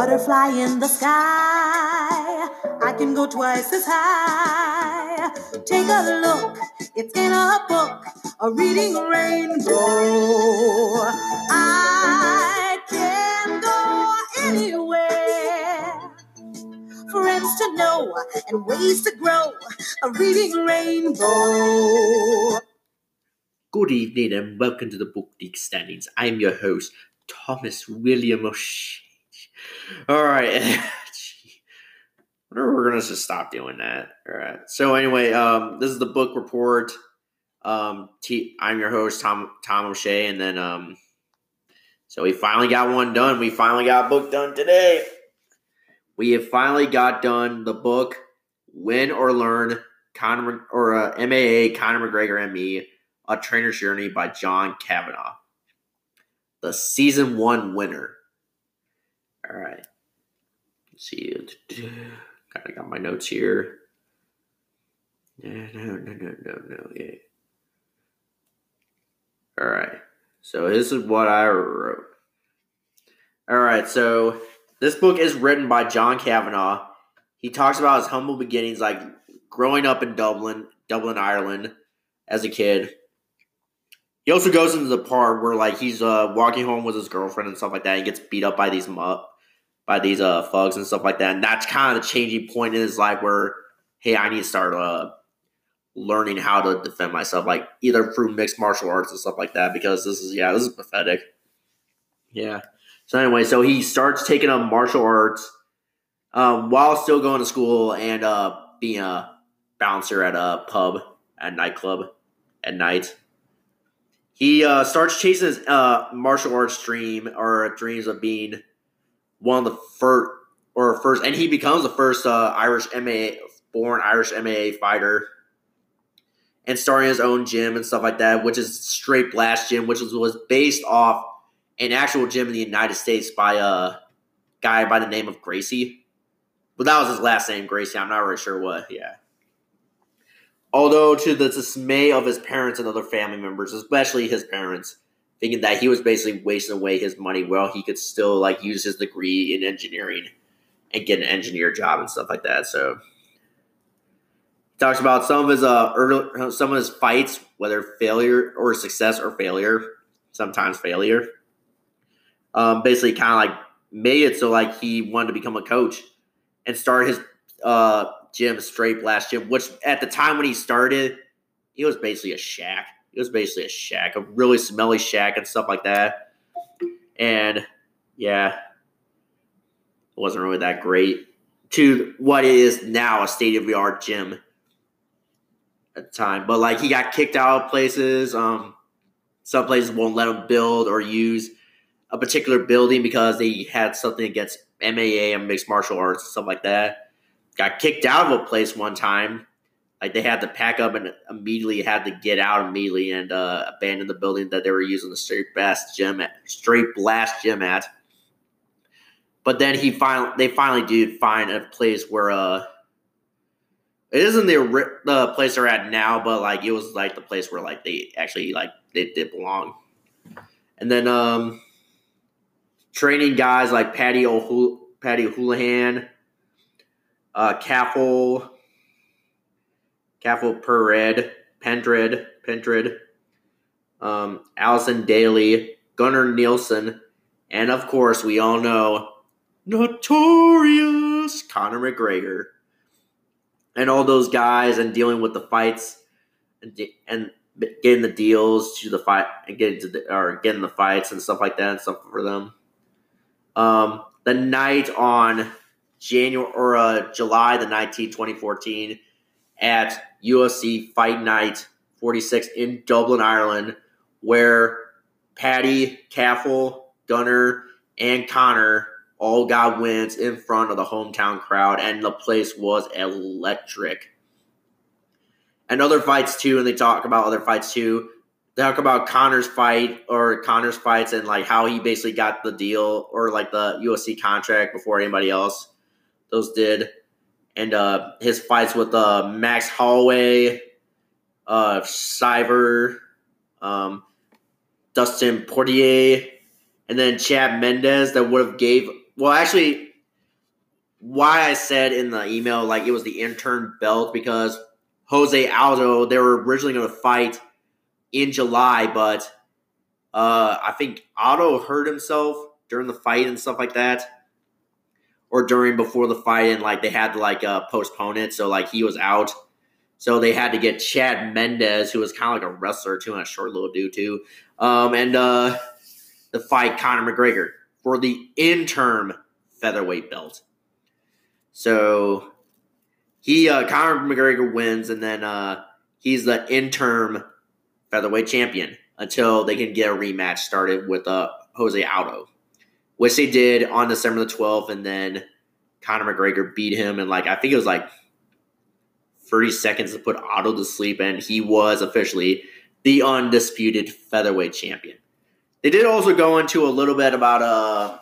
butterfly in the sky. I can go twice as high. Take a look, it's in a book, a reading rainbow. I can go anywhere. Friends to know and ways to grow, a reading rainbow. Good evening and welcome to the Book Geek Standings. I'm your host, Thomas William O'Shea. All right. Wonder we're gonna just stop doing that. All right. So anyway, um, this is the book report. Um, T- I'm your host, Tom Tom O'Shea, and then um, so we finally got one done. We finally got a book done today. We have finally got done the book Win or Learn Conor or uh, MAA Conor McGregor and Me a Trainer's Journey by John Kavanagh, the season one winner. All right. Let's see. Kind of got my notes here. No, no, no, no, no, no. Yeah. All right. So this is what I wrote. All right. So this book is written by John Kavanagh. He talks about his humble beginnings, like growing up in Dublin, Dublin, Ireland, as a kid he also goes into the part where like he's uh, walking home with his girlfriend and stuff like that. He gets beat up by these mu- by these uh thugs and stuff like that. And that's kind of the changing point in his life where hey, I need to start uh learning how to defend myself, like either through mixed martial arts and stuff like that. Because this is yeah, this is pathetic. Yeah. So anyway, so he starts taking up martial arts um, while still going to school and uh, being a bouncer at a pub, at nightclub at night. He uh, starts chasing his uh, martial arts dream or dreams of being one of the first or first, and he becomes the first uh, Irish MMA born Irish MMA fighter, and starting his own gym and stuff like that, which is Straight Blast Gym, which was, was based off an actual gym in the United States by a guy by the name of Gracie. But that was his last name, Gracie. I'm not really sure what. Yeah. Although, to the dismay of his parents and other family members, especially his parents, thinking that he was basically wasting away his money while he could still like use his degree in engineering and get an engineer job and stuff like that. So he talks about some of his uh early, some of his fights, whether failure or success or failure, sometimes failure. Um, basically, kind of like made it so like he wanted to become a coach and start his uh gym, straight blast gym, which at the time when he started, it was basically a shack. It was basically a shack, a really smelly shack and stuff like that. And yeah, it wasn't really that great to what is now a state of the art gym at the time. But like he got kicked out of places. Um, some places won't let him build or use a particular building because they had something against MAA and mixed martial arts and stuff like that got kicked out of a place one time. Like they had to pack up and immediately had to get out immediately and uh, abandon the building that they were using the straight blast gym at, straight blast gym at. But then he finally, they finally did find a place where uh, it isn't the the place they're at now, but like it was like the place where like they actually like they did belong. And then um, training guys like Paddy O'Hul- Paddy Holohan, uh, Caffel, Caffel Pered, Pendred, Pendred, um, Allison Daly, Gunnar Nelson, and of course, we all know notorious Conor McGregor, and all those guys, and dealing with the fights, and, and getting the deals to the fight, and getting to the, or getting the fights and stuff like that, and stuff for them. Um, the night on January or uh, July the 19th, 2014, at UFC Fight Night 46 in Dublin, Ireland, where Paddy, Caffel, Gunnar, and Conor all got wins in front of the hometown crowd, and the place was electric. And other fights too, and they talk about other fights too. They talk about Conor's fight or Conor's fights and like how he basically got the deal or like the UFC contract before anybody else those did, and uh, his fights with uh, Max Holloway, uh, Siver, um, Dustin Poirier, and then Chad Mendes that would have gave. Well, actually, why I said in the email like it was the intern belt because Jose Aldo they were originally going to fight in July, but uh, I think Aldo hurt himself during the fight and stuff like that, or during before the fight, and like they had to like uh, postpone it, so like he was out. So they had to get Chad Mendes, who was kind of like a wrestler too, and a short little dude too, um, and uh, the fight Conor McGregor for the interim featherweight belt. So he uh, Conor McGregor wins, and then uh, he's the interim featherweight champion until they can get a rematch started with uh, Jose Aldo, which they did on December the 12th, and then Conor McGregor beat him, and like I think it was like 30 seconds to put Aldo to sleep, and he was officially the undisputed featherweight champion. They did also go into a little bit about uh,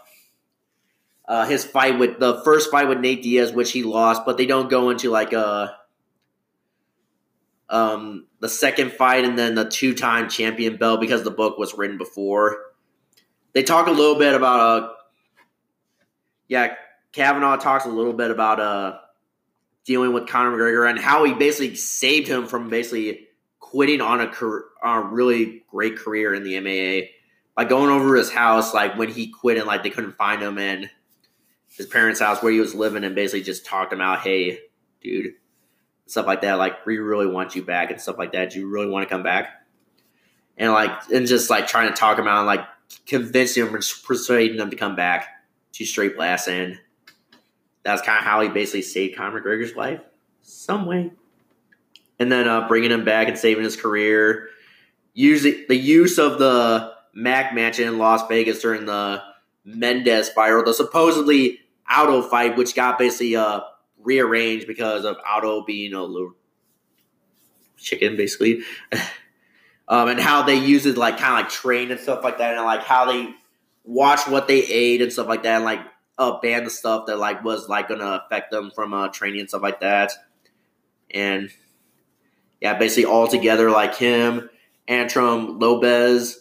uh, his fight with the first fight with Nate Diaz, which he lost, but they don't go into like uh, um, the second fight and then the two time champion belt because the book was written before. They talk a little bit about uh, yeah, Kavanagh talks a little bit about uh dealing with Conor McGregor and how he basically saved him from basically quitting on a, career, on a really great career in the MAA by going over his house, like when he quit and like they couldn't find him in his parents' house where he was living, and basically just talked him out. Hey, dude, stuff like that. Like we really want you back and stuff like that. Do you really want to come back? And like and just like trying to talk him out, and like convincing him, persuading them to come back to straight blast, and that's kind of how he basically saved Conor McGregor's life, some way. And then uh, bringing him back and saving his career, using the use of the Mac Mansion in Las Vegas during the Mendes or the supposedly Aldo fight, which got basically uh, rearranged because of Aldo being a little chicken, basically. um, and how they use it, like, kind of like train and stuff like that, and like how they watch what they ate and stuff like that, and like uh, ban the stuff that like was like gonna affect them from uh, training and stuff like that. And yeah, basically all together, like him, Artem, Lobov,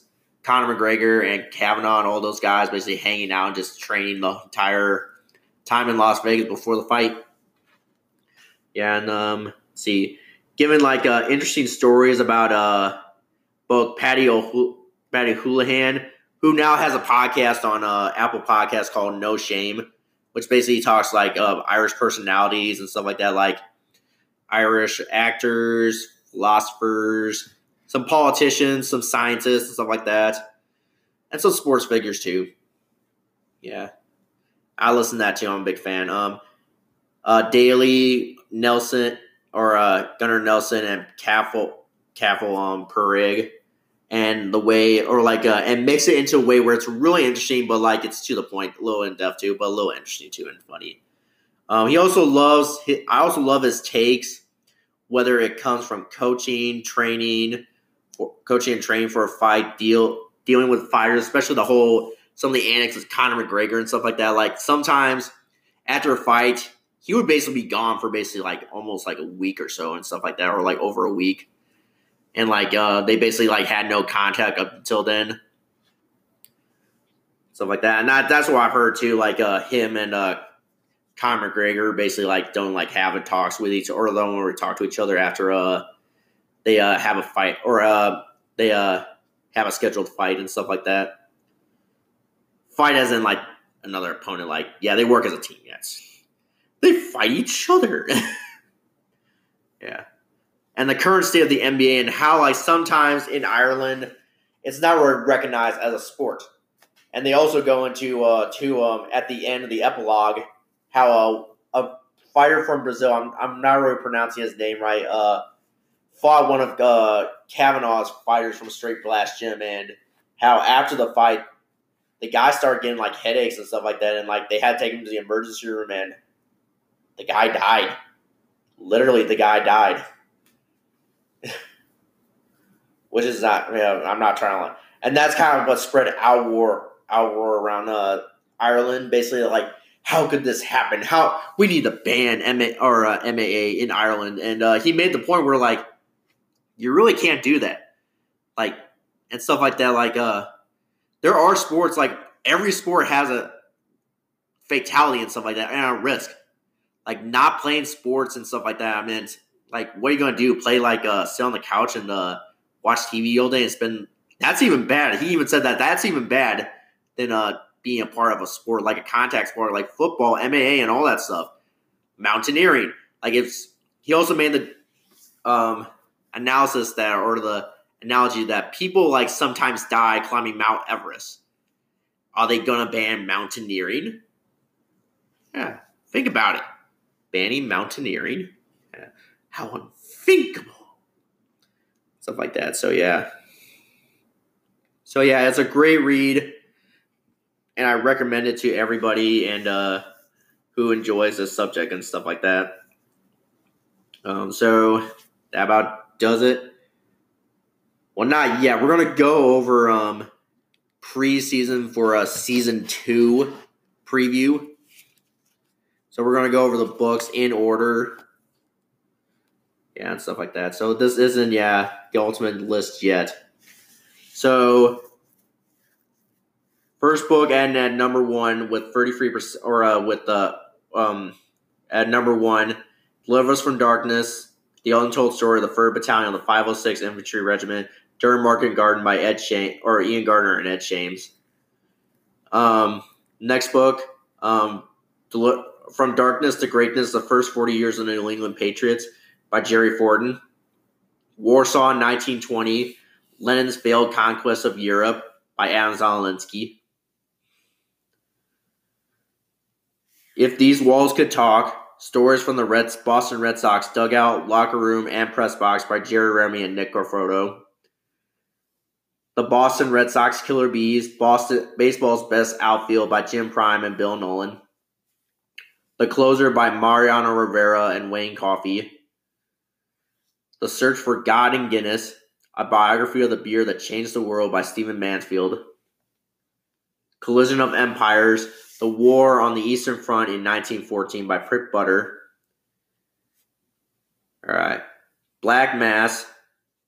Conor McGregor and Kavanagh and all those guys basically hanging out and just training the entire time in Las Vegas before the fight. Yeah, and um, see, given like uh, interesting stories about uh, both Paddy, o- Paddy Holohan, who now has a podcast on uh, Apple Podcast called No Shame, which basically talks like Irish personalities and stuff like that, like Irish actors, philosophers, some politicians, some scientists, and stuff like that, and some sports figures too. Yeah, I listen to that too. I'm a big fan. Um, uh, Daly Nelson or uh, Gunnar Nelson and Caffel Caffel um Perig, and the way or like uh, and makes it into a way where it's really interesting, but like it's to the point, a little in depth too, but a little interesting too and funny. Um, he also loves. I also love his takes, whether it comes from coaching, training, coaching and training for a fight, deal dealing with fighters, especially the whole some of the antics with Conor McGregor and stuff like that. Like sometimes after a fight, he would basically be gone for basically like almost like a week or so and stuff like that, or like over a week. And like uh, they basically like had no contact up until then. Stuff like that. And that, that's what I've heard too, like uh, him and uh Conor McGregor basically like don't like having talks with each or don't to talk to each other after uh they uh, have a fight or uh, they uh, have a scheduled fight and stuff like that. Fight as in like another opponent. Like yeah, they work as a team. Yes, they fight each other. yeah, and the current state of the MMA and how like sometimes in Ireland it's not recognized as a sport. And they also go into uh, to um, at the end of the epilogue how a, a fighter from Brazil I'm, I'm not really pronouncing his name right. Uh, fought one of uh, Kavanagh's fighters from Straight Blast Gym, and how after the fight, the guy started getting like headaches and stuff like that, and like they had to take him to the emergency room, and the guy died. Literally, the guy died. Which is not, you know, I'm not trying to, like, and that's kind of what spread our war, our war around uh, Ireland. Basically, like how could this happen? How we need to ban MA or uh, MAA in Ireland, and uh, he made the point where like you really can't do that. Like and stuff like that. Like uh there are sports like every sport has a fatality and stuff like that and a risk. like not playing sports and stuff like that. I meant like what are you gonna do? Play like uh sit on the couch and uh watch TV all day and spend that's even bad. He even said that that's even bad than uh being a part of a sport like a contact sport like football, MMA, and all that stuff. Mountaineering, like it's he also made the um analysis that or the analogy that people like sometimes die climbing Mount Everest. Are they gonna ban mountaineering? Yeah, think about it. Banning mountaineering. Yeah. How unthinkable. Stuff like that. So yeah. So yeah, it's a great read, and I recommend it to everybody and uh, who enjoys this subject and stuff like that. Um, so that about does it. Well, not yet. We're gonna go over um, preseason for a season two preview. So we're gonna go over the books in order. Yeah, and stuff like that. So this isn't yeah the ultimate list yet. So, first book and at number one with 33%, or uh, with the, um, at number one, Deliver Us from Darkness, The Untold Story of the 3rd Battalion of the 506 Infantry Regiment, during Market Garden by Ed Shane, or Ian Gardner and Ed Shames. Um, next book, um, From Darkness to Greatness, The First 40 Years of the New England Patriots by Jerry Forden. Warsaw 1920, Lenin's Failed Conquest of Europe by Adam Zolinsky. If These Walls Could Talk, Stories from the Red, Boston Red Sox Dugout, Locker Room, and Press Box by Jerry Remy and Nick Garfrodo. The Boston Red Sox Killer Bees, Boston Baseball's Best Outfield by Jim Prime and Bill Nowlin. The Closer by Mariano Rivera and Wayne Coffey. The Search for God in Guinness, a biography of the beer that changed the world by Stephen Mansfield. Collision of Empires, The War on the Eastern Front in 1914 by Prit Buttar. All right. Black Mass,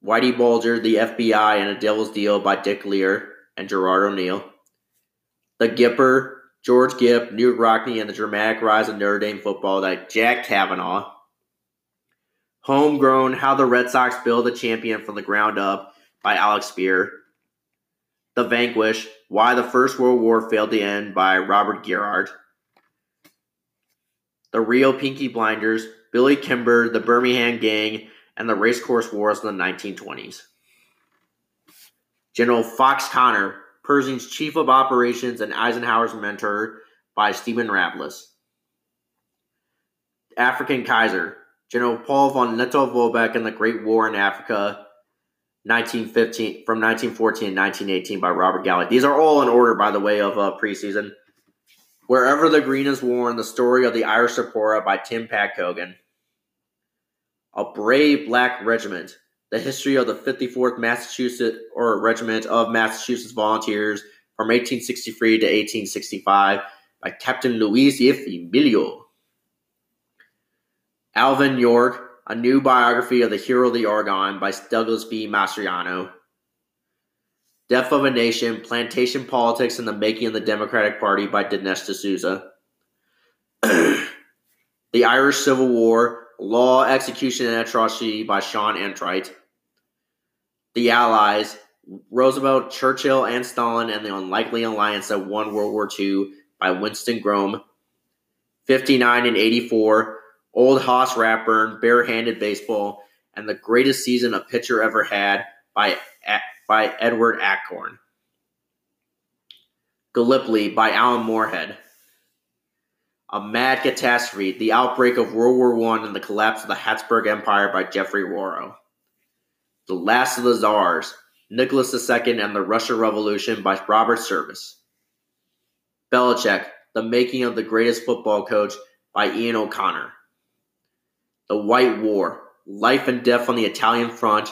Whitey Bulger, The FBI, and A Devil's Deal by Dick Lehr and Gerard O'Neill. The Gipper, George Gipp, Knute Rockne, and the Dramatic Rise of Notre Dame Football by Jack Cavanaugh. Homegrown How the Red Sox Build a Champion from the Ground Up by Alex Speier. The Vanquish Why the First World War Failed to End by Robert Gerwarth. The Real Pinky Blinders, Billy Kimber, the Birmingham Gang, and the Racecourse Wars in the 1920s. General Fox Conner, Pershing's Chief of Operations and Eisenhower's Mentor by Stephen Ravlis. African Kaiser, General Paul von Lettow-Vorbeck in the Great War in Africa, 1915 from 1914 to 1918 by Robert Gallick. These are all in order, by the way, of uh, preseason. Wherever the Green is Worn, the story of the Irish Sephora by Tim Pat Coogan. A Brave Black Regiment, the history of the 54th Massachusetts or Regiment of Massachusetts Volunteers from 1863 to 1865 by Captain Luis F. Alvin York, a new biography of the hero of the Argonne by Douglas B. Mastriano. Death of a Nation, Plantation Politics and the Making of the Democratic Party by Dinesh D'Souza. the Irish Civil War, Law, Execution, and Atrocity by Sean Enright. The Allies, Roosevelt, Churchill, and Stalin, and the Unlikely Alliance that won World War II by Winston Groom. 59 and 84, Old Hoss Radbourn, Barehanded Baseball, and the greatest season a pitcher ever had by, by Edward Achorn. Gallipoli by Alan Moorehead. A Mad Catastrophe, the outbreak of World War I and the collapse of the Habsburg Empire by Geoffrey Wawro. The Last of the Czars, Nicholas II and the Russian Revolution by Robert Service. Belichick, The Making of the Greatest Football Coach by Ian O'Connor. The White War, Life and Death on the Italian Front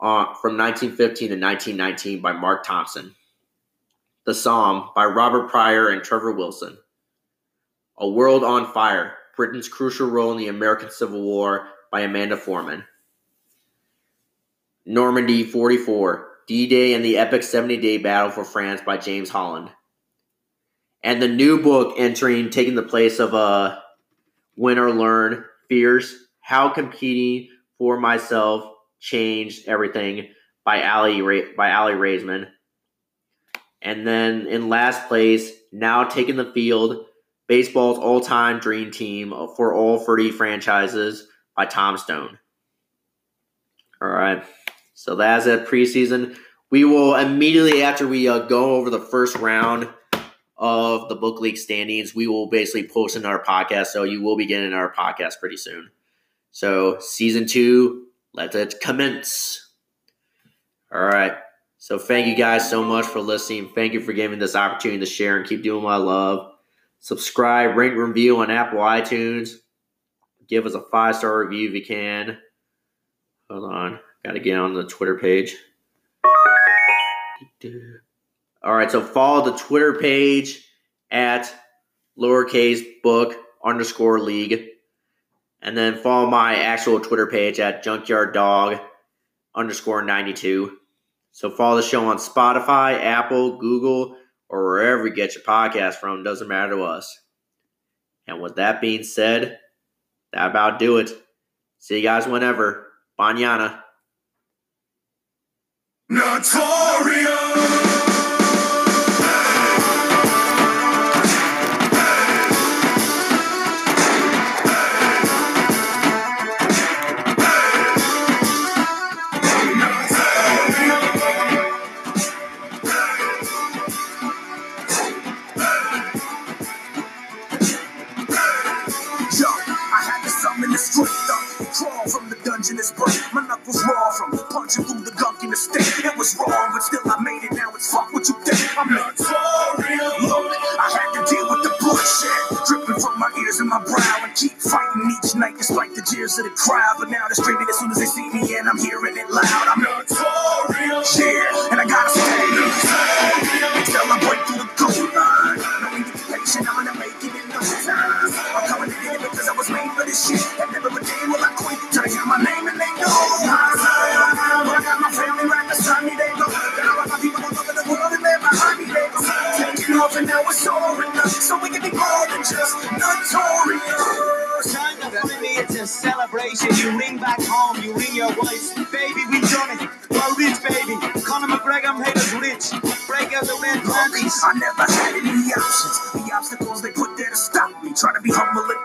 uh, from 1915 to 1919 by Mark Thompson. The Somme by Robert Prior and Trevor Wilson. A World on Fire, Britain's Crucial Role in the American Civil War by Amanda Foreman. Normandy 44, D Day and the Epic 70 Day Battle for France by James Holland. And the new book entering, taking the place of uh, win or learn, fierce, how competing for myself changed everything by Ali by Aly Raisman. And then in last place, now taking the field, baseball's all-time dream team for all 30 franchises by Tom Stone. All right. So that's it preseason. We will immediately after we uh, go over the first round of the book league standings, we will basically post in our podcast. So you will be getting our podcast pretty soon. So season two, let it commence. All right. So thank you guys so much for listening. Thank you for giving this opportunity to share and keep doing what I love. Subscribe, rate, review on Apple iTunes. Give us a five star review if you can. Hold on. Got to get on the Twitter page. All right, so follow the Twitter page at lowercase book underscore league. And then follow my actual Twitter page at junkyard dog underscore 92. So follow the show on Spotify, Apple, Google, or wherever you get your podcast from. Doesn't matter to us. And with that being said, that about do it. See you guys whenever. Banyana. Notorious.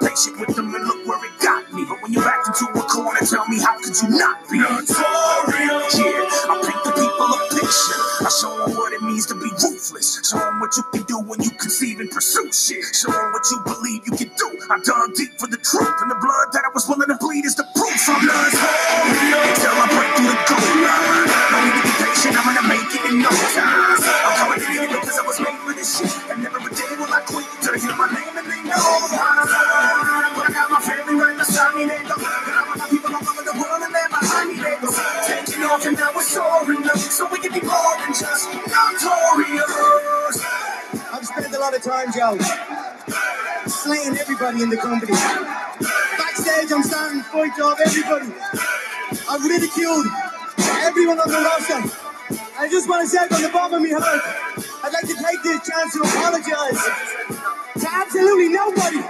Patient with them, and look where it got me. But when you backed into a corner, tell me how could you not be? Notorious. Yeah, I paint the people a picture. I show them what it means to be ruthless. Show them what you can do when you conceive and pursue shit. Show them what you believe you can do. I dug deep off and now we're soaring up. So we can be more than just notorious. I've spent a lot of time, Joe slaying everybody in the company. Backstage, I'm starting fights off everybody. I've ridiculed everyone on the roster. I just want to say from the bottom of my heart, I'd like to take this chance to apologize to absolutely nobody.